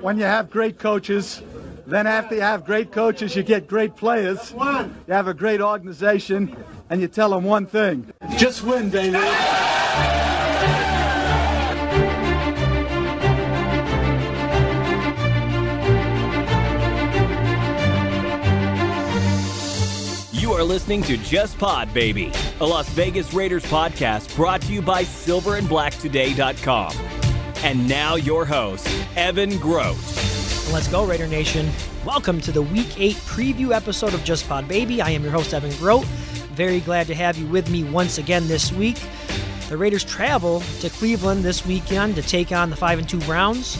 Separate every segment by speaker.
Speaker 1: When you have great coaches, then after you have great coaches, you get great players. You have a great organization, and you tell them one thing: just win, baby.
Speaker 2: You are listening to Just Pod Baby, a Las Vegas Raiders podcast brought to you by silverandblacktoday.com. And now your host, Evan Grote.
Speaker 3: Let's go, Raider Nation. Welcome to the Week 8 preview episode of Just Pod Baby. I am your host, Evan Grote. Very glad to have you with me once again this week. The Raiders travel to Cleveland this weekend to take on the 5 and 2 Browns.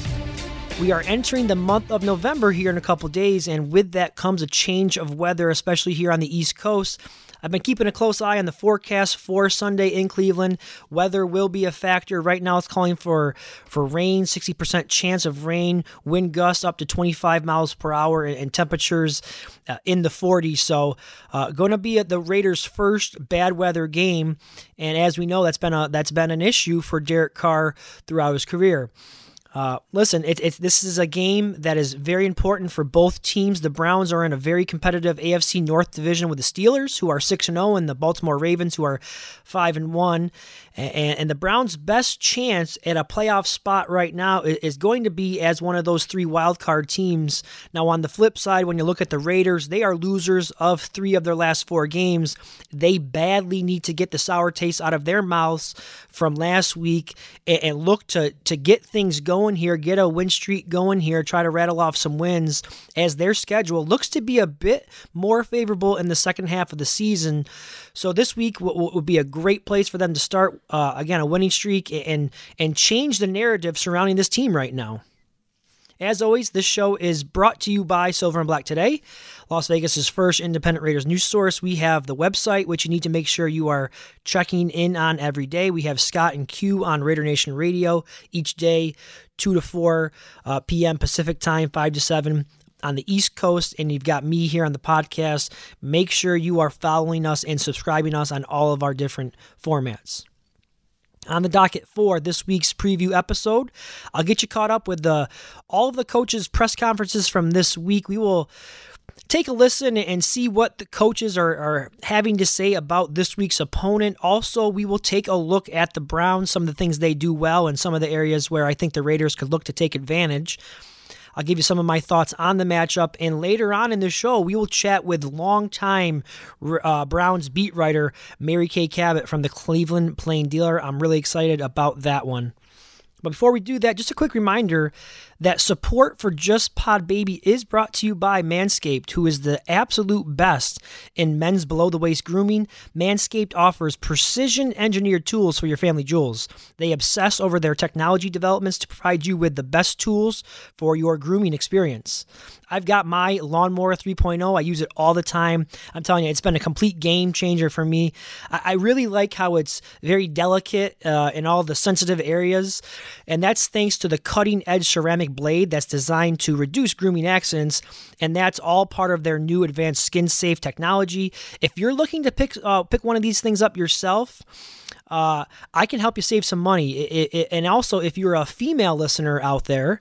Speaker 3: We are entering the month of November here in a couple days, and with that comes a change of weather, especially here on the East Coast. I've been keeping a close eye on the forecast for Sunday in Cleveland. Weather will be a factor. Right now, it's calling for for rain, 60% chance of rain, wind gusts up to 25 miles per hour, and temperatures uh, in the 40s. So, uh, going to be the Raiders' first bad weather game, and as we know, that's been a that's been an issue for Derek Carr throughout his career. Uh, listen, it, it's this is a game that is very important for both teams. The Browns are in a very competitive AFC North division with the Steelers, who are six and zero, and the Baltimore Ravens, who are five and one. And, the Browns' best chance at a playoff spot right now is going to be as one of those three wild card teams. Now, on the flip side, when you look at the Raiders, they are losers of three of their last four games. They badly need to get the sour taste out of their mouths from last week and, and look to to get things going here, get a win streak going here, try to rattle off some wins as their schedule looks to be a bit more favorable in the second half of the season. So this week would be a great place for them to start uh, again a winning streak and and change the narrative surrounding this team right now. As always, this show is brought to you by Silver and Black Today, Las Vegas's first independent Raiders news source. We have the website, which you need to make sure you are checking in on every day. We have Scott and Q on Raider Nation Radio each day, 2 to 4 uh, p.m. Pacific time, 5 to 7 on the East Coast, and you've got me here on the podcast. Make sure you are following us and subscribing us on all of our different formats. On the docket for this week's preview episode, I'll get you caught up with the all of the coaches' press conferences from this week. We will take a listen and see what the coaches are, are having to say about this week's opponent. Also, we will take a look at the Browns, some of the things they do well, and some of the areas where I think the Raiders could look to take advantage. I'll give you some of my thoughts on the matchup. And later on in the show, we will chat with longtime uh, Browns beat writer Mary Kay Cabot from the Cleveland Plain Dealer. I'm really excited about that one. But before we do that, just a quick reminder that support for Just Pod Baby is brought to you by Manscaped, who is the absolute best in men's below the waist grooming. Manscaped offers precision engineered tools for your family jewels. They obsess over their technology developments to provide you with the best tools for your grooming experience. I've got my lawnmower 3.0. I use it all the time. I'm telling you, it's been a complete game changer for me. I, really like how it's very delicate uh, in all the sensitive areas, and that's thanks to the cutting edge ceramic ceramic blade that's designed to reduce grooming accidents, and that's all part of their new advanced skin safe technology. If you're looking to pick uh, pick one of these things up yourself, uh, I can help you save some money. It, it, and also, if you're a female listener out there,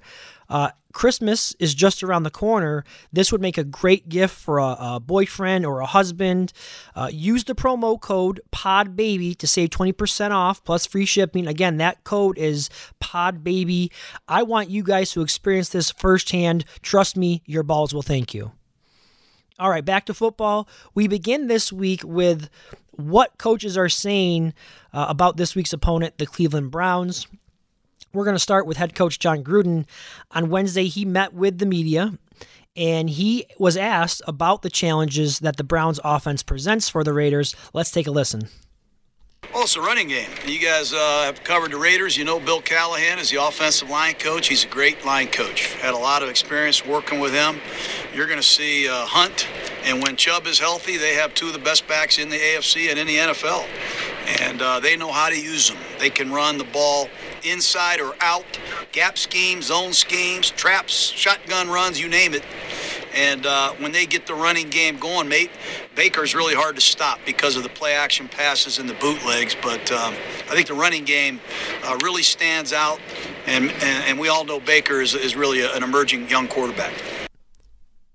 Speaker 3: uh, Christmas is just around the corner. This would make a great gift for a, a boyfriend or a husband. Uh, use the promo code PODBABY to save 20% off plus free shipping. Again, that code is PODBABY. I want you guys to experience this firsthand. Trust me, your balls will thank you. All right, back to football. We begin this week with what coaches are saying uh, about this week's opponent, the Cleveland Browns. We're going to start with head coach Jon Gruden. On Wednesday, he met with the media and he was asked about the challenges that the Browns offense presents for the Raiders. Let's take a listen.
Speaker 4: Well, it's a running game. You guys uh, have covered the Raiders. You know Bill Callahan is the offensive line coach. He's a great line coach. Had a lot of experience working with him. You're going to see uh, Hunt, and when Chubb is healthy, they have two of the best backs in the AFC and in the NFL. And uh, they know how to use them. They can run the ball inside or out, gap schemes, zone schemes, traps, shotgun runs, you name it. And uh, when they get the running game going, mate, Baker's really hard to stop because of the play action passes and the bootlegs. But um, I think the running game uh, really stands out. And, and, and, we all know Baker is, is really a, an emerging young quarterback.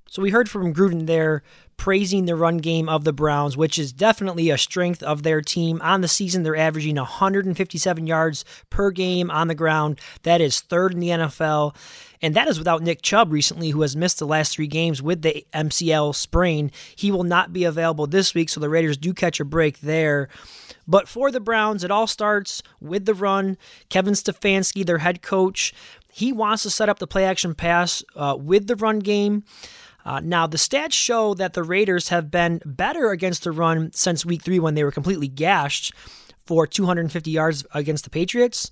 Speaker 3: So we heard from Gruden there praising the run game of the Browns, which is definitely a strength of their team. On the season, they're averaging 157 yards per game on the ground. That is third in the NFL. And that is without Nick Chubb recently, who has missed the last three games with the MCL sprain. He will not be available this week, so the Raiders do catch a break there. But for the Browns, it all starts with the run. Kevin Stefanski, their head coach, he wants to set up the play action pass uh, with the run game. Uh, now, the stats show that the Raiders have been better against the run since week three when they were completely gashed for 250 yards against the Patriots.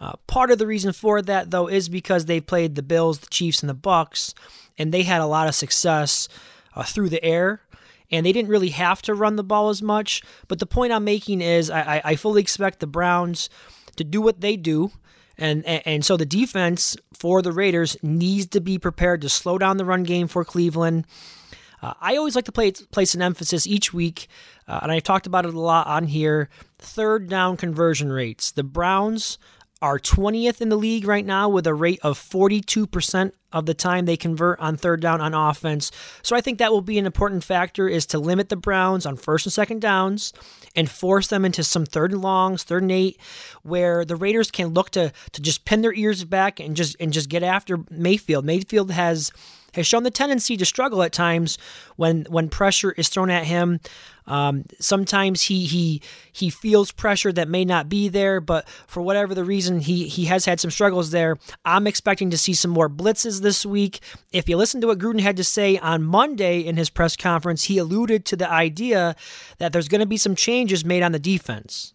Speaker 3: Uh, part of the reason for that, though, is because they played the Bills, the Chiefs, and the Bucks, and they had a lot of success uh, through the air, and they didn't really have to run the ball as much. But the point I'm making is, I, I fully expect the Browns to do what they do and, and, so the defense for the Raiders needs to be prepared to slow down the run game for Cleveland. Uh, I always like to play, place an emphasis each week, uh, and I've talked about it a lot on here. Third down conversion rates. The Browns are 20th in the league right now with a rate of 42% of the time they convert on third down on offense. So I think that will be an important factor is to limit the Browns on first and second downs and force them into some third and longs, third and eight, where the Raiders can look to to just pin their ears back and just and just get after Mayfield. Mayfield has has shown the tendency to struggle at times when when pressure is thrown at him. Um, sometimes he he he feels pressure that may not be there, but for whatever the reason, he he has had some struggles there. I'm expecting to see some more blitzes this week. If you listen to what Gruden had to say on Monday in his press conference, he alluded to the idea that there's going to be some changes made on the defense.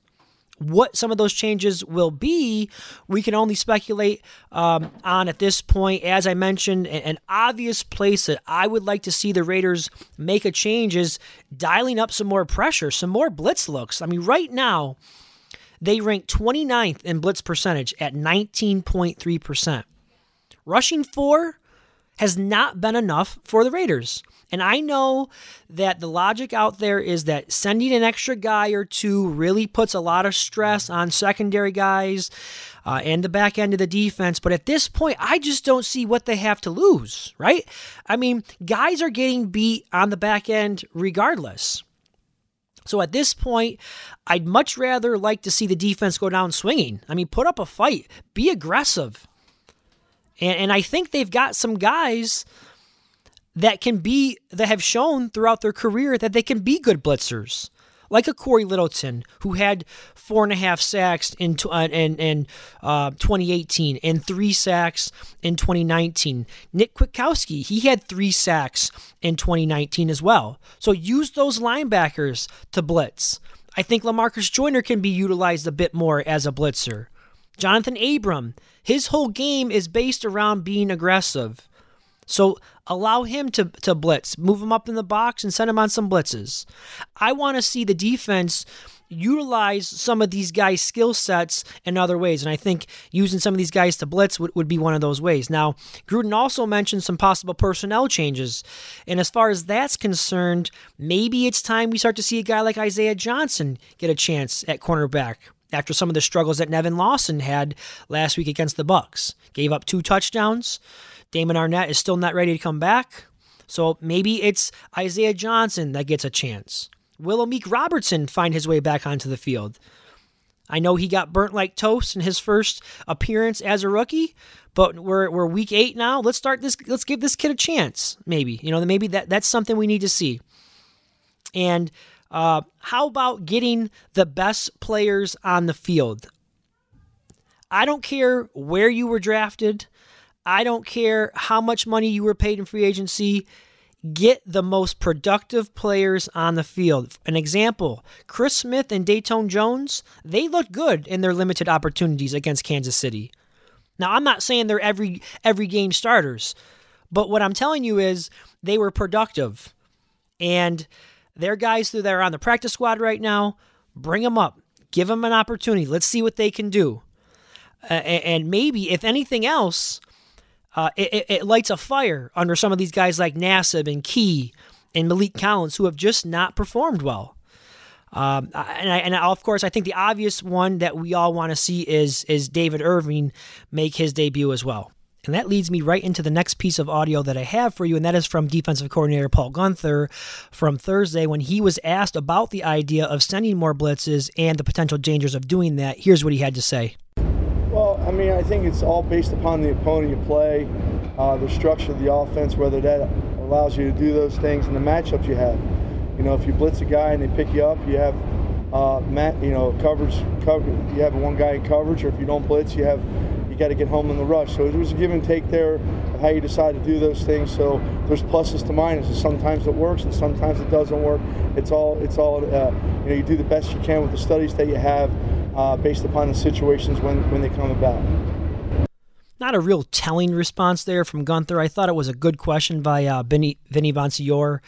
Speaker 3: What some of those changes will be, we can only speculate um, on at this point. As I mentioned, an obvious place that I would like to see the Raiders make a change is dialing up some more pressure, some more blitz looks. I mean, right now, they rank 29th in blitz percentage at 19.3%. Rushing four has not been enough for the Raiders. And I know that the logic out there is that sending an extra guy or two really puts a lot of stress on secondary guys uh, and the back end of the defense. But at this point, I just don't see what they have to lose, right? I mean, guys are getting beat on the back end regardless. So at this point, I'd much rather like to see the defense go down swinging. I mean, put up a fight, be aggressive. And, and I think they've got some guys that can be that have shown throughout their career that they can be good blitzers, like a Corey Littleton who had four and a half sacks in uh, in, in uh, 2018 and three sacks in 2019. Nick Kwiatkowski he had three sacks in 2019 as well. So use those linebackers to blitz. I think LaMarcus Joyner can be utilized a bit more as a blitzer. Jonathan Abram, his whole game is based around being aggressive. So allow him to, to blitz, move him up in the box and send him on some blitzes. I want to see the defense utilize some of these guys' skill sets in other ways. And I think using some of these guys to blitz would, would be one of those ways. Now, Gruden also mentioned some possible personnel changes. And as far as that's concerned, maybe it's time we start to see a guy like Isaiah Johnson get a chance at cornerback after some of the struggles that Nevin Lawson had last week against the Bucks. Gave up two touchdowns. Damon Arnette is still not ready to come back. So maybe it's Isaiah Johnson that gets a chance. Will Amik Robertson find his way back onto the field? I know he got burnt like toast in his first appearance as a rookie, but we're we're week eight now. Let's start this. Let's give this kid a chance. Maybe you know maybe that that's something we need to see. And uh, how about getting the best players on the field? I don't care where you were drafted. I don't care how much money you were paid in free agency. Get the most productive players on the field. An example Chris Smith and Dayton Jones, they looked good in their limited opportunities against Kansas City. Now, I'm not saying they're every every game starters, but what I'm telling you is they were productive. And they're guys that are on the practice squad right now. Bring them up. Give them an opportunity. Let's see what they can do. Uh, and maybe, if anything else, uh, it, it, lights a fire under some of these guys like Nassib and Key and Maliek Collins who have just not performed well. Um, and, I, and of course, I think the obvious one that we all want to see is is David Irving make his debut as well. And that leads me right into the next piece of audio that I have for you, and that is from defensive coordinator Paul Guenther from Thursday when he was asked about the idea of sending more blitzes and the potential dangers of doing that. Here's what he had to say.
Speaker 5: I mean, I think it's all based upon the opponent you play, uh, the structure of the offense, whether that allows you to do those things, and the matchups you have. You know, if you blitz a guy and they pick you up, you have uh, mat, you know, coverage. Cover, you have one guy in coverage, or if you don't blitz, you have you got to get home in the rush. So it was a give and take there of how you decide to do those things. So there's pluses to minuses. Sometimes it works, and sometimes it doesn't work. It's all it's all uh, you know. You do the best you can with the studies that you have, uh, based upon the situations when when they come about.
Speaker 3: Not a real telling response there from Guenther. I thought it was a good question by uh, Vinny, Vinny Bonsignore.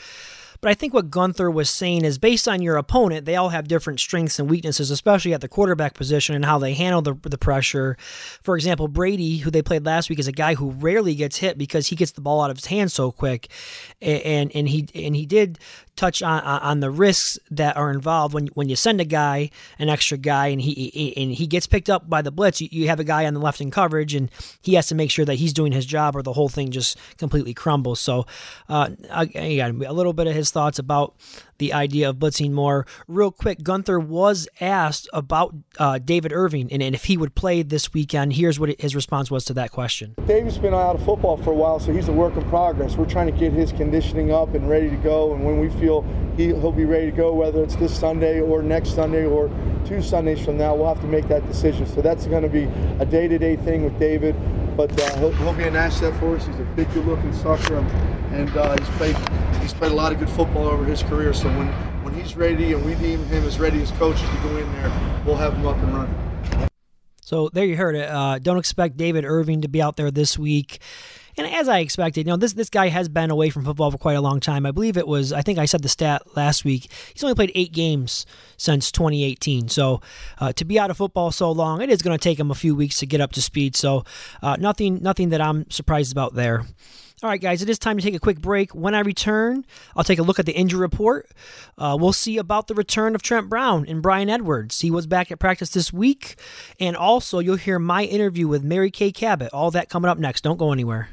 Speaker 3: But I think what Guenther was saying is based on your opponent, they all have different strengths and weaknesses, especially at the quarterback position and how they handle the, the pressure. For example, Brady, who they played last week, is a guy who rarely gets hit because he gets the ball out of his hands so quick. And, and he and he did touch on on the risks that are involved when when you send a guy, an extra guy, and he and he gets picked up by the blitz. You, you have a guy on the left in coverage, and he has to make sure that he's doing his job, or the whole thing just completely crumbles. So, uh, again, a little bit of his thoughts about the idea of blitzing more. Real quick, Guenther was asked about uh, David Irving and, and if he would play this weekend. Here's what his response was to that question.
Speaker 5: David's been out of football for a while, so he's a work in progress. We're trying to get his conditioning up and ready to go, and when we feel he, he'll be ready to go, whether it's this Sunday or next Sunday or two Sundays from now, we'll have to make that decision. So that's going to be a day-to-day thing with David, but uh, he'll, he'll, be an asset for us. He's a big, good-looking sucker, and uh, he's played he's played a lot of good football over his career. So when when he's ready and we deem him as ready as coaches to go in there, we'll have him up and running.
Speaker 3: So there you heard it. Uh, don't expect David Irving to be out there this week. And as I expected, you know, this this guy has been away from football for quite a long time. I believe it was, I think I said the stat last week. He's only played eight games since 2018. So uh, to be out of football so long, it is going to take him a few weeks to get up to speed. So uh, nothing nothing that I'm surprised about there. All right, guys, it is time to take a quick break. When I return, I'll take a look at the injury report. Uh, we'll see about the return of Trent Brown and Bryan Edwards. He was back at practice this week. And also, you'll hear my interview with Mary Kay Cabot. All that coming up next. Don't go anywhere.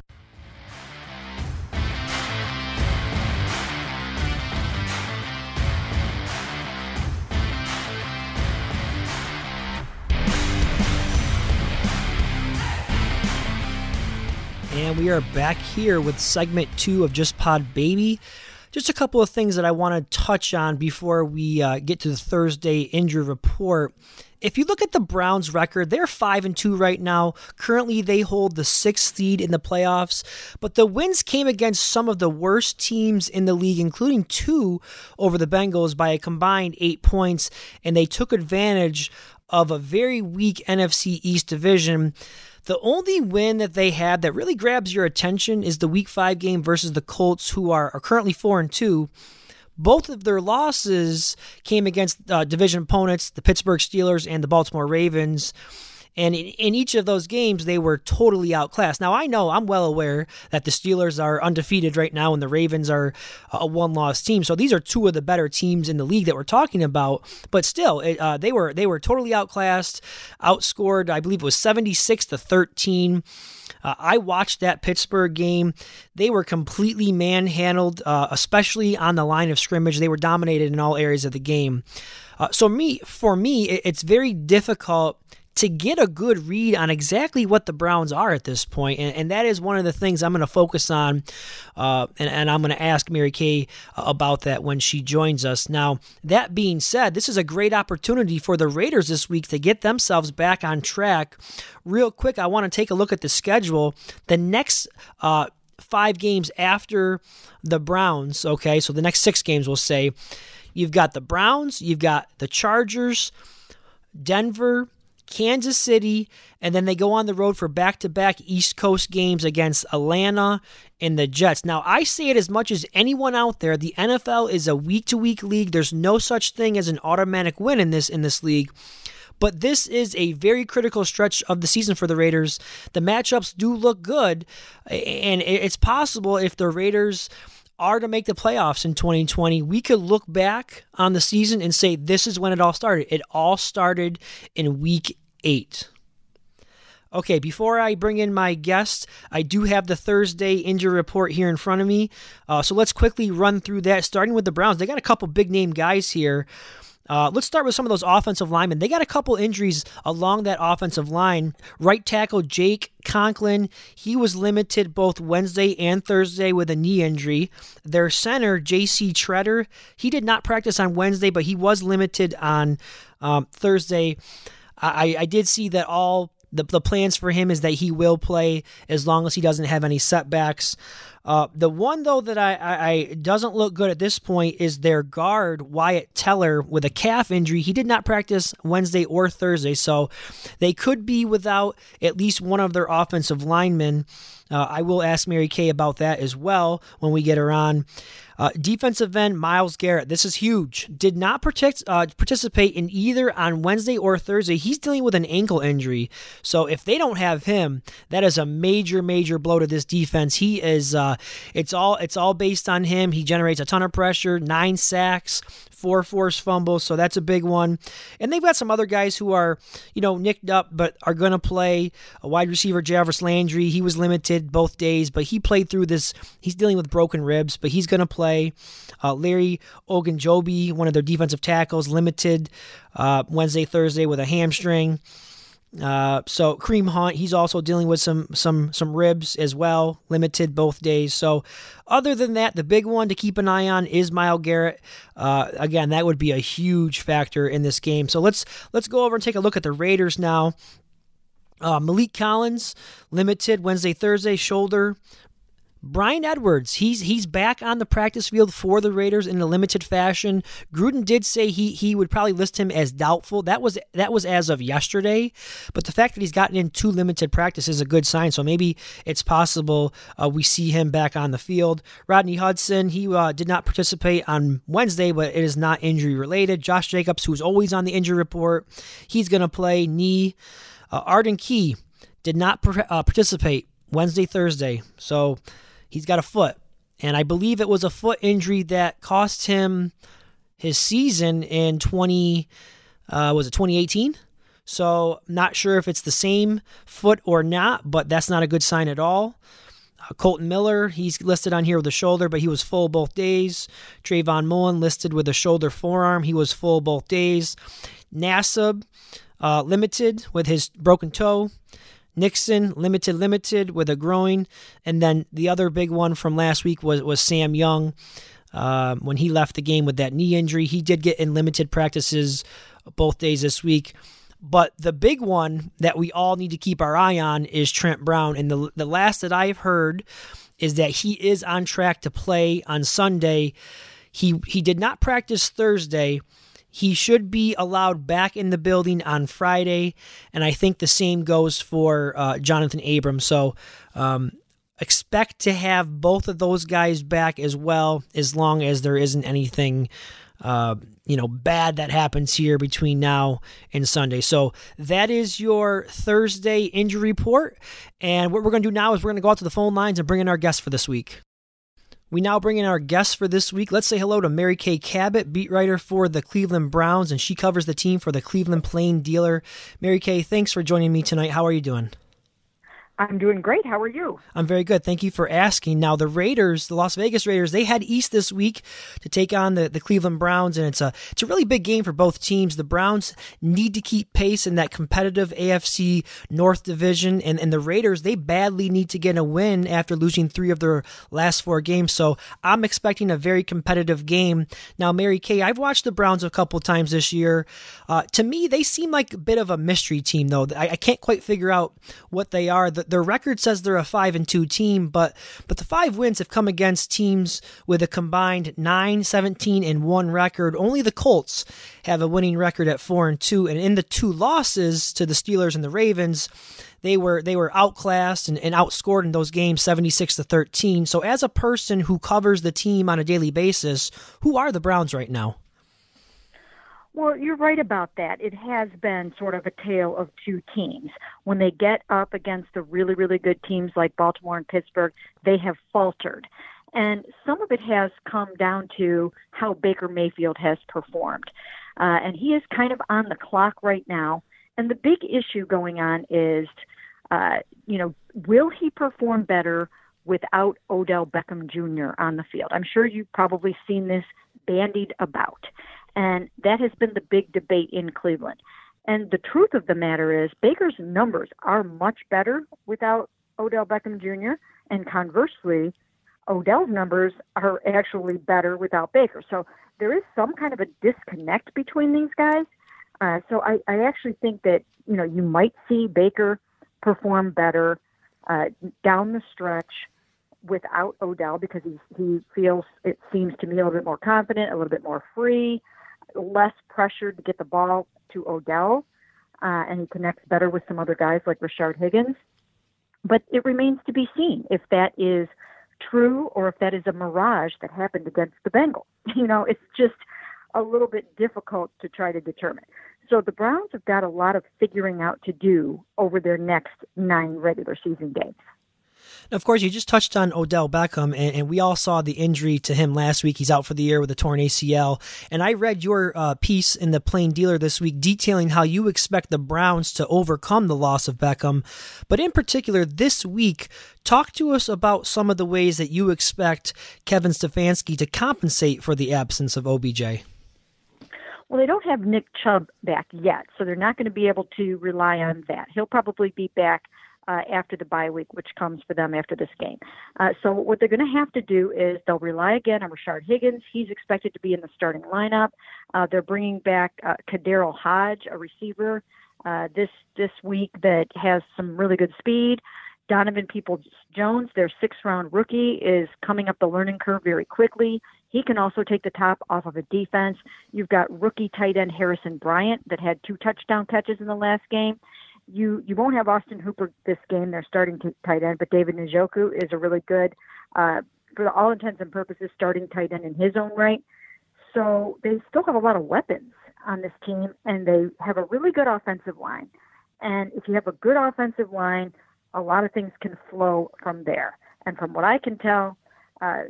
Speaker 3: And we are back here with segment two of Just Pod Baby. Just a couple of things that I want to touch on before we uh, get to the Thursday injury report. If you look at the Browns' record, they're five and two right now. Currently, they hold the sixth seed in the playoffs, but the wins came against some of the worst teams in the league, including two over the Bengals by a combined eight points, and they took advantage of a very weak NFC East division. The only win that they had that really grabs your attention is the Week Five game versus the Colts, who are, are currently four and two. Both of their losses came against uh, division opponents, the Pittsburgh Steelers and the Baltimore Ravens. And in, in, each of those games, they were totally outclassed. Now, I know, I'm well aware that the Steelers are undefeated right now and the Ravens are a one loss team. So these are two of the better teams in the league that we're talking about. But still, it, uh, they were they were totally outclassed, outscored, I believe it was 76 to 13. Uh, I watched that Pittsburgh game. They were completely manhandled, uh, especially on the line of scrimmage. They were dominated in all areas of the game. Uh, so me, for me, it, it's very difficult to get a good read on exactly what the Browns are at this point, and, and that is one of the things I'm going to focus on, uh, and, and, I'm going to ask Mary Kay about that when she joins us. Now, that being said, this is a great opportunity for the Raiders this week to get themselves back on track. Real quick, I want to take a look at the schedule. The next uh, five games after the Browns, okay, so the next six games, we'll say, you've got the Browns, you've got the Chargers, Denver, Kansas City, and then they go on the road for back to back East Coast games against Atlanta and the Jets. Now, I say it as much as anyone out there. The NFL is a week to week league. There's no such thing as an automatic win in this in this league. But this is a very critical stretch of the season for the Raiders. The matchups do look good, and it's possible if the Raiders are to make the playoffs in 2020, we could look back on the season and say this is when it all started. It all started in week eight. Okay, before I bring in my guest, I do have the Thursday injury report here in front of me. Uh, so let's quickly run through that, starting with the Browns. They got a couple big name guys here. Uh, let's start with some of those offensive linemen. They got a couple injuries along that offensive line. Right tackle Jake Conklin, he was limited both Wednesday and Thursday with a knee injury. Their center, J.C. Tretter, he did not practice on Wednesday, but he was limited on um, Thursday. I, I did see that all the, the plans for him is that he will play as long as he doesn't have any setbacks. Uh, the one though that I, I, I, doesn't look good at this point is their guard Wyatt Teller with a calf injury. He did not practice Wednesday or Thursday, so they could be without at least one of their offensive linemen. Uh, I will ask Mary Kay about that as well when we get her on. Uh, defensive end Myles Garrett, this is huge. Did not uh, participate in either on Wednesday or Thursday. He's dealing with an ankle injury. So if they don't have him, that is a major, major blow to this defense. He is. Uh, it's all. It's all based on him. He generates a ton of pressure. Nine sacks, four forced fumbles, so that's a big one. And they've got some other guys who are, you know, nicked up but are going to play. A wide receiver, Jarvis Landry, he was limited both days, but he played through this. He's dealing with broken ribs, but he's going to play. Uh, Larry Ogunjobi, one of their defensive tackles, limited uh, Wednesday, Thursday with a hamstring. Uh, so Kareem Hunt, he's also dealing with some some some ribs as well, limited both days. So other than that, the big one to keep an eye on is Myles Garrett. Uh, again, that would be a huge factor in this game. So let's let's go over and take a look at the Raiders now. Uh, Maliek Collins, limited Wednesday, Thursday, shoulder. Bryan Edwards, he's he's back on the practice field for the Raiders in a limited fashion. Gruden did say he he would probably list him as doubtful. That was that was as of yesterday, but the fact that he's gotten in two limited practices is a good sign. So maybe it's possible uh, we see him back on the field. Rodney Hudson, he uh, did not participate on Wednesday, but it is not injury related. Josh Jacobs, who's always on the injury report, he's going to play knee. Uh, Arden Key did not uh, participate Wednesday, Thursday. So he's got a foot. And I believe it was a foot injury that cost him his season in 20 uh, was it 2018? So not sure if it's the same foot or not, but that's not a good sign at all. Uh, Kolton Miller, he's listed on here with a shoulder, but he was full both days. Trayvon Mullen listed with a shoulder forearm. He was full both days. Nassib, uh, limited with his broken toe. Nixon, limited, limited with a groin. And then the other big one from last week was, was Sam Young. Uh, when he left the game with that knee injury, he did get in limited practices both days this week. But the big one that we all need to keep our eye on is Trent Brown. And the, the last that I've heard is that he is on track to play on Sunday. He, he did not practice Thursday, he should be allowed back in the building on Friday, and I think the same goes for uh, Jonathan Abrams. So um, expect to have both of those guys back as well, as long as there isn't anything. Uh, you know, bad that happens here between now and Sunday. So that is your Thursday injury report. And what we're going to do now is we're going to go out to the phone lines and bring in our guest for this week. We now bring in our guest for this week. Let's say hello to Mary Kay Cabot, beat writer for the Cleveland Browns, and she covers the team for the Cleveland Plain Dealer. Mary Kay, thanks for joining me tonight. How are you doing?
Speaker 6: I'm doing great. How are you?
Speaker 3: I'm very good. Thank you for asking. Now, the Raiders, the Las Vegas Raiders, they head east this week to take on the, the Cleveland Browns, and it's a it's a really big game for both teams. The Browns need to keep pace in that competitive AFC North division, and, and the Raiders, they badly need to get a win after losing three of their last four games. So I'm expecting a very competitive game. Now, Mary Kay, I've watched the Browns a couple times this year. Uh, to me, they seem like a bit of a mystery team, though. I, I can't quite figure out what they are. The, their record says they're a five and two team, but but the five wins have come against teams with a combined 9, 17, and one record. Only the Colts have a winning record at four and two, and in the two losses to the Steelers and the Ravens, they were they were outclassed and, and outscored in those games 76 to 13. So as a person who covers the team on a daily basis, who are the Browns right now?
Speaker 6: Well, you're right about that. It has been sort of a tale of two teams. When they get up against the really, really good teams like Baltimore and Pittsburgh, they have faltered. And some of it has come down to how Baker Mayfield has performed. Uh, and he is kind of on the clock right now. And the big issue going on is, uh, you know, will he perform better without Odell Beckham Jr. on the field? I'm sure you've probably seen this bandied about. And that has been the big debate in Cleveland. And the truth of the matter is, Baker's numbers are much better without Odell Beckham Jr. And conversely, Odell's numbers are actually better without Baker. So there is some kind of a disconnect between these guys. Uh, so I, I actually think that you know you might see Baker perform better uh, down the stretch without Odell because he he feels it seems to me a little bit more confident, a little bit more free, less pressure to get the ball to Odell, uh, and he connects better with some other guys like Rashard Higgins. But it remains to be seen if that is true or if that is a mirage that happened against the Bengals. You know, it's just a little bit difficult to try to determine. So the Browns have got a lot of figuring out to do over their next nine regular season games.
Speaker 3: Of course, you just touched on Odell Beckham, and, and, we all saw the injury to him last week. He's out for the year with a torn ACL. And I read your uh, piece in the Plain Dealer this week detailing how you expect the Browns to overcome the loss of Beckham. But in particular, this week, talk to us about some of the ways that you expect Kevin Stefanski to compensate for the absence of OBJ.
Speaker 6: Well, they don't have Nick Chubb back yet, so they're not going to be able to rely on that. He'll probably be back uh, after the bye week, which comes for them after this game. Uh, so what they're going to have to do is they'll rely again on Rashard Higgins. He's expected to be in the starting lineup. Uh, they're bringing back uh, KhaDarel Hodge, a receiver, uh, this this week that has some really good speed. Donovan Peoples Jones, their sixth round rookie, is coming up the learning curve very quickly. He can also take the top off of a defense. You've got rookie tight end Harrison Bryant that had two touchdown catches in the last game you you won't have Austin Hooper this game. They're starting to tight end, but David Njoku is a really good, uh, for all intents and purposes, starting tight end in his own right. So they still have a lot of weapons on this team, and they have a really good offensive line. And if you have a good offensive line, a lot of things can flow from there. And from what I can tell, uh,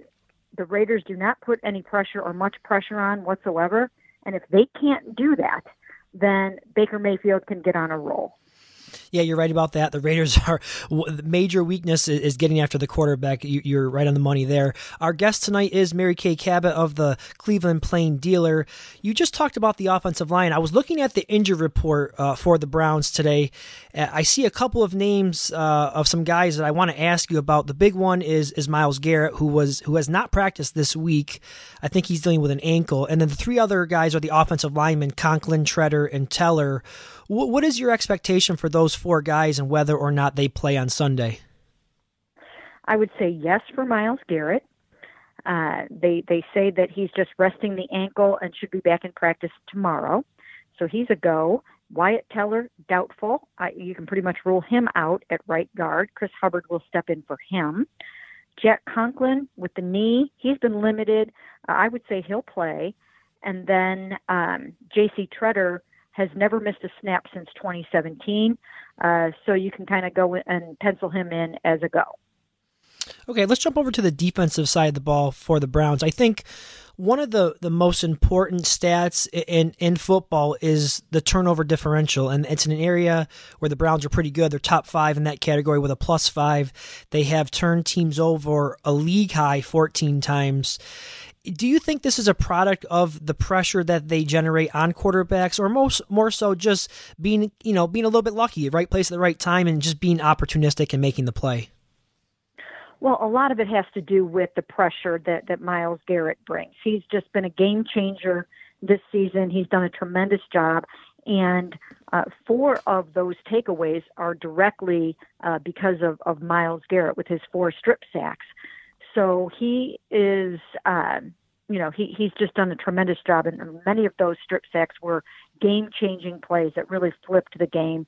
Speaker 6: the Raiders do not put any pressure or much pressure on whatsoever. And if they can't do that, then Baker Mayfield can get on a roll.
Speaker 3: Yeah, you're right about that. The Raiders are the major weakness is getting after the quarterback. You're right on the money there. Our guest tonight is Mary Kay Cabot of the Cleveland Plain Dealer. You just talked about the offensive line. I was looking at the injury report uh, for the Browns today. Uh, I see a couple of names uh, of some guys that I want to ask you about. The big one is is Myles Garrett, who was who has not practiced this week. I think he's dealing with an ankle. And then the three other guys are the offensive linemen, Conklin, Tretter, and Teller what is your expectation for those four guys and whether or not they play on Sunday?
Speaker 6: I would say yes for Myles Garrett. Uh, they they say that he's just resting the ankle and should be back in practice tomorrow, so he's a go. Wyatt Teller doubtful. You can pretty much rule him out at right guard. Chris Hubbard will step in for him. Jack Conklin with the knee, he's been limited. Uh, I would say he'll play. And then um, J.C. Tretter has never missed a snap since 2017. Uh, so you can kind of go and pencil him in as a go.
Speaker 3: Okay, let's jump over to the defensive side of the ball for the Browns. I think one of the, the most important stats in, in football is the turnover differential, and it's in an area where the Browns are pretty good. They're top five in that category with a plus five. They have turned teams over a league high 14 times do you think this is a product of the pressure that they generate on quarterbacks or most more so just being you know being a little bit lucky right place at the right time and just being opportunistic and making the play?
Speaker 6: Well a lot of it has to do with the pressure that that Myles Garrett brings. He's just been a game changer this season. He's done a tremendous job. And uh, four of those takeaways are directly uh, because of, of Myles Garrett with his four strip sacks so he is, um, you know, he, he's just done a tremendous job, and many of those strip sacks were game-changing plays that really flipped the game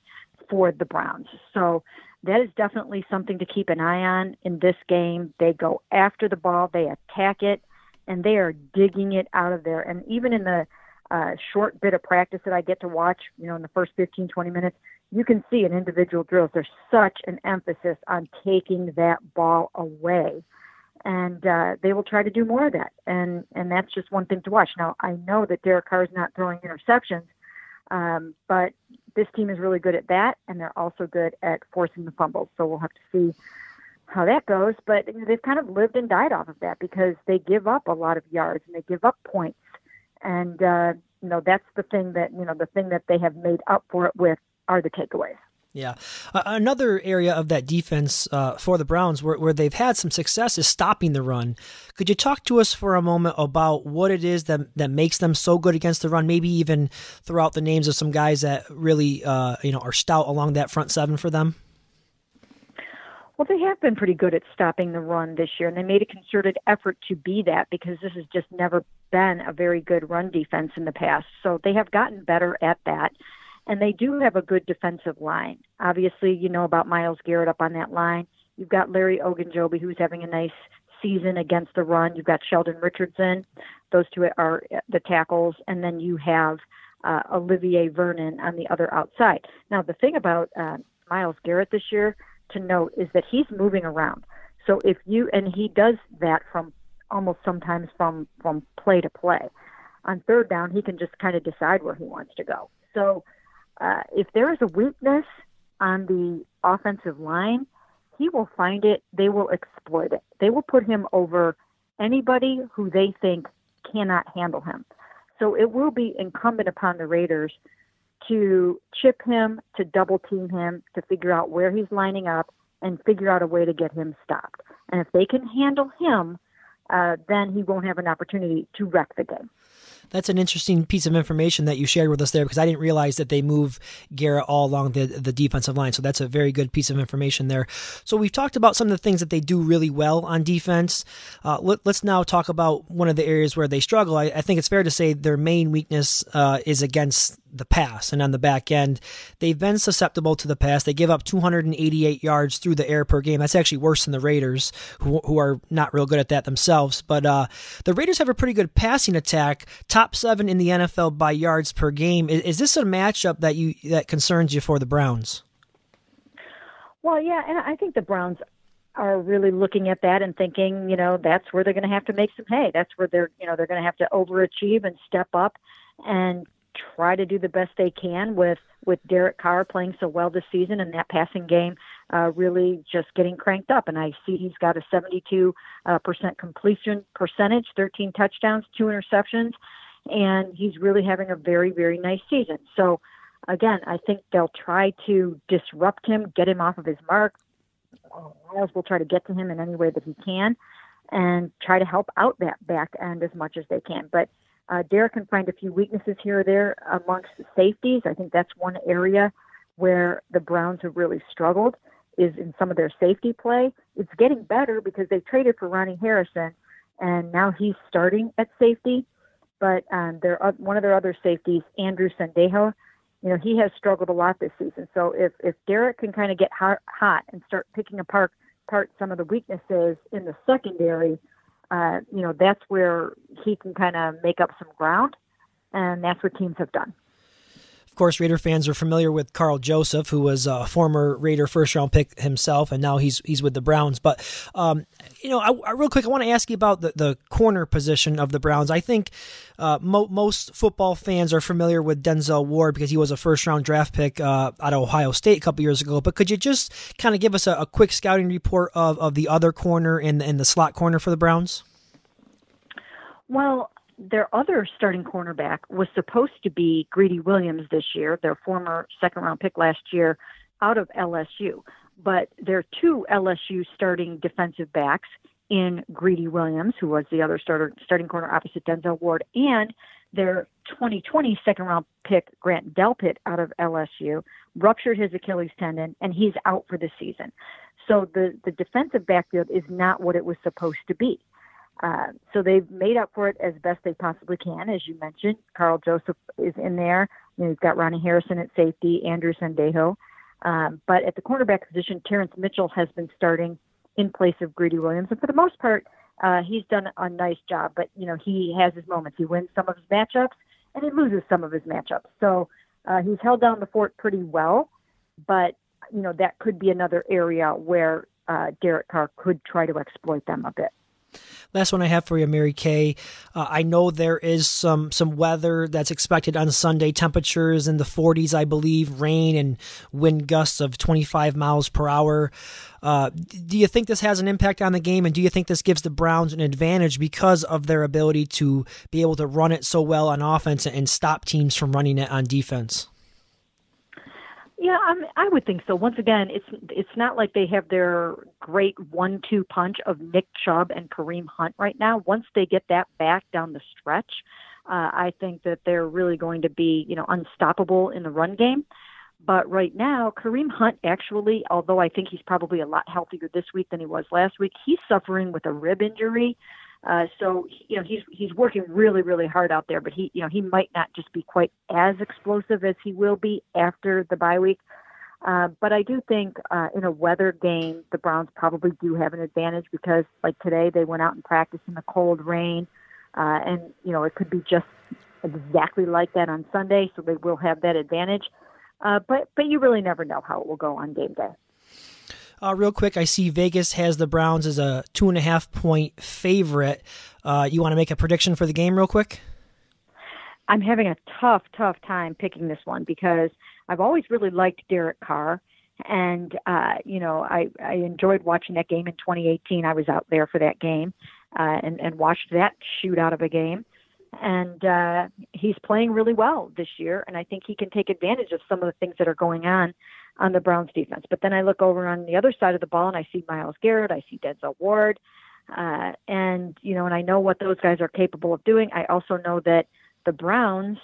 Speaker 6: for the Browns. So that is definitely something to keep an eye on in this game. They go after the ball, they attack it, and they are digging it out of there. And even in the uh, short bit of practice that I get to watch, you know, in the first 15, 20 minutes, you can see in individual drills there's such an emphasis on taking that ball away. And uh, they will try to do more of that, and and that's just one thing to watch. Now I know that Derek Carr is not throwing interceptions, um, but this team is really good at that, and they're also good at forcing the fumbles. So we'll have to see how that goes. But they've kind of lived and died off of that because they give up a lot of yards and they give up points, and uh, you know that's the thing that you know the thing that they have made up for it with are the takeaways.
Speaker 3: Yeah. Uh, another area of that defense uh, for the Browns where, where they've had some success is stopping the run. Could you talk to us for a moment about what it is that, that makes them so good against the run? Maybe even throw out the names of some guys that really uh, you know are stout along that front seven for them?
Speaker 6: Well, they have been pretty good at stopping the run this year, and they made a concerted effort to be that because this has just never been a very good run defense in the past. So they have gotten better at that and they do have a good defensive line. Obviously, you know about Myles Garrett up on that line. You've got Larry Ogunjobi, who's having a nice season against the run. You've got Sheldon Richardson. Those two are the tackles. And then you have uh, Olivier Vernon on the other outside. Now, the thing about uh, Myles Garrett this year to note is that he's moving around. So if you, and he does that from almost sometimes from, from play to play. On third down, he can just kind of decide where he wants to go. So uh, if there is a weakness on the offensive line, he will find it. They will exploit it. They will put him over anybody who they think cannot handle him. So it will be incumbent upon the Raiders to chip him, to double team him, to figure out where he's lining up, and figure out a way to get him stopped. And if they can handle him, uh, then he won't have an opportunity to wreck the game
Speaker 3: that's an interesting piece of information that you shared with us there because I didn't realize that they move Garrett all along the, the defensive line. So that's a very good piece of information there. So we've talked about some of the things that they do really well on defense. Uh, let, us now talk about one of the areas where they struggle. I, I think it's fair to say their main weakness uh, is against the pass. And on the back end, they've been susceptible to the pass. They give up 288 yards through the air per game. That's actually worse than the Raiders, who, who are not real good at that themselves. But uh, the Raiders have a pretty good passing attack, top seven in the NFL by yards per game. Is, is this a matchup that you that concerns you for the Browns?
Speaker 6: Well, yeah, and I think the Browns are really looking at that and thinking, you know, that's where they're going to have to make some hay. That's where they're, you know, they're going to have to overachieve and step up and try to do the best they can with with Derek Carr playing so well this season and that passing game uh, really just getting cranked up. And I see he's got a 72 uh, percent completion percentage, 13 touchdowns, two interceptions, and he's really having a very very nice season. So again, I think they'll try to disrupt him, get him off of his mark. Myles will try to get to him in any way that he can, and try to help out that back end as much as they can. But uh, Derek can find a few weaknesses here or there amongst the safeties. I think that's one area where the Browns have really struggled is in some of their safety play. It's getting better because they traded for Ronnie Harrison, and now he's starting at safety. But um, their one of their other safeties, Andrew Sendejo, you know he has struggled a lot this season. So if if Derek can kind of get hot, hot and start picking apart part some of the weaknesses in the secondary, uh, you know, that's where he can kind of make up some ground, and that's what teams have done.
Speaker 3: Course, Raider fans are familiar with Karl Joseph, who was a former Raider first round pick himself, and now he's he's with the Browns. But um, you know, I, I, real quick, I want to ask you about the, the corner position of the Browns. I think uh, mo- most football fans are familiar with Denzel Ward because he was a first round draft pick uh, out of Ohio State a couple years ago. But could you just kind of give us a, a, quick scouting report of, of the other corner and, and the slot corner for the Browns?
Speaker 6: Well, their other starting cornerback was supposed to be Greedy Williams this year, their former second round pick last year out of LSU. But their two LSU starting defensive backs in Greedy Williams, who was the other starter starting corner opposite Denzel Ward, and their 2020 second round pick Grant Delpit out of LSU ruptured his Achilles tendon and he's out for the season. So the the defensive backfield is not what it was supposed to be. Uh, so they've made up for it as best they possibly can, as you mentioned. Karl Joseph is in there. You know, you've got Ronnie Harrison at safety, Andrew Sendejo. Um, but at the cornerback position, Terrance Mitchell has been starting in place of Greedy Williams, and for the most part, uh, he's done a nice job. But you know, he has his moments. He wins some of his matchups, and he loses some of his matchups. So uh, he's held down the fort pretty well, but you know that could be another area where uh, Derek Carr could try to exploit them a bit.
Speaker 3: Last one I have for you, Mary Kay. Uh, I know there is some some weather that's expected on Sunday. Temperatures in the 40s, I believe. Rain and wind gusts of 25 miles per hour. Uh, do you think this has an impact on the game, and do you think this gives the Browns an advantage because of their ability to be able to run it so well on offense and stop teams from running it on defense?
Speaker 6: Yeah, I, mean, I would think so. Once again, it's it's not like they have their great one-two punch of Nick Chubb and Kareem Hunt right now. Once they get that back down the stretch, uh, I think that they're really going to be you know unstoppable in the run game. But right now, Kareem Hunt actually, although I think he's probably a lot healthier this week than he was last week, he's suffering with a rib injury. Uh, so you know he's he's working really really hard out there, but he you know he might not just be quite as explosive as he will be after the bye week. Uh, but I do think uh, in a weather game, the Browns probably do have an advantage because, like today, they went out and practiced in the cold rain, uh, and you know it could be just exactly like that on Sunday, so they will have that advantage. Uh, but but you really never know how it will go on game day.
Speaker 3: Uh, real quick, I see Vegas has the Browns as a two and a half point favorite. Uh, you want to make a prediction for the game, real quick?
Speaker 6: I'm having a tough, tough time picking this one because I've always really liked Derek Carr, and uh, you know I I enjoyed watching that game in 2018. I was out there for that game, uh, and and watched that shoot out of a game, and uh, he's playing really well this year, and I think he can take advantage of some of the things that are going on on the Browns defense. But then I look over on the other side of the ball and I see Myles Garrett, I see Denzel Ward, uh, and you know, and I know what those guys are capable of doing. I also know that the Browns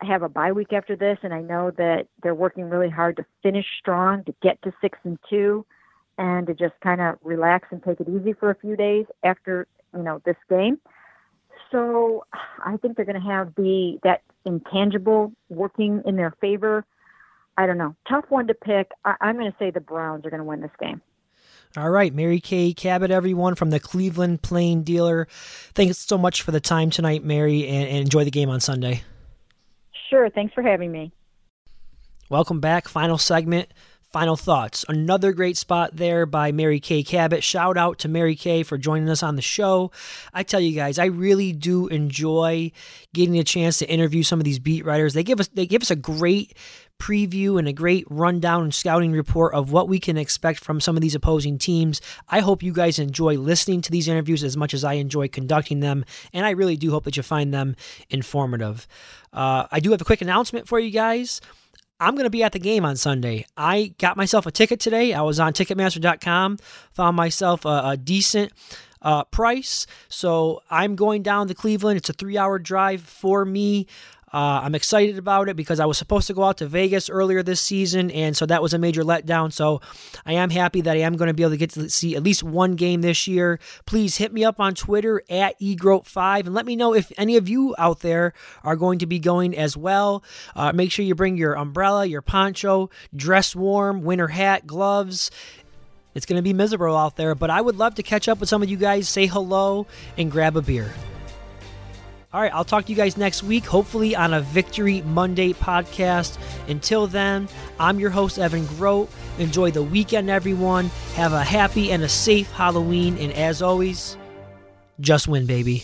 Speaker 6: have a bye week after this, and I know that they're working really hard to finish strong, to get to six and two, and to just kind of relax and take it easy for a few days after you know this game. So I think they're going to have the that intangible working in their favor I don't know. Tough one to pick. I, am going to say the Browns are going to win this game.
Speaker 3: All right, Mary Kay Cabot, everyone from the Cleveland Plain Dealer. Thanks so much for the time tonight, Mary, and, and enjoy the game on Sunday.
Speaker 6: Sure. Thanks for having me.
Speaker 3: Welcome back. Final segment. Final thoughts. Another great spot there by Mary Kay Cabot. Shout out to Mary Kay for joining us on the show. I tell you guys, I really do enjoy getting a chance to interview some of these beat writers. They give us they give us a great preview and a great rundown and scouting report of what we can expect from some of these opposing teams. I hope you guys enjoy listening to these interviews as much as I enjoy conducting them, and I really do hope that you find them informative. Uh, I do have a quick announcement for you guys. I'm going to be at the game on Sunday. I got myself a ticket today. I was on Ticketmaster.com, found myself a, a decent uh, price. So I'm going down to Cleveland. It's a three hour drive for me. Uh, I'm excited about it because I was supposed to go out to Vegas earlier this season, and so that was a major letdown. So I am happy that I am going to be able to get to see at least one game this year. Please hit me up on Twitter at egroat5 and let me know if any of you out there are going to be going as well. Uh, make sure you bring your umbrella, your poncho, dress warm, winter hat, gloves. It's going to be miserable out there, but I would love to catch up with some of you guys, say hello, and grab a beer. All right, I'll talk to you guys next week, hopefully on a Victory Monday podcast. Until then, I'm your host, Evan Grote. Enjoy the weekend, everyone. Have a happy and a safe Halloween. And as always, just win, baby.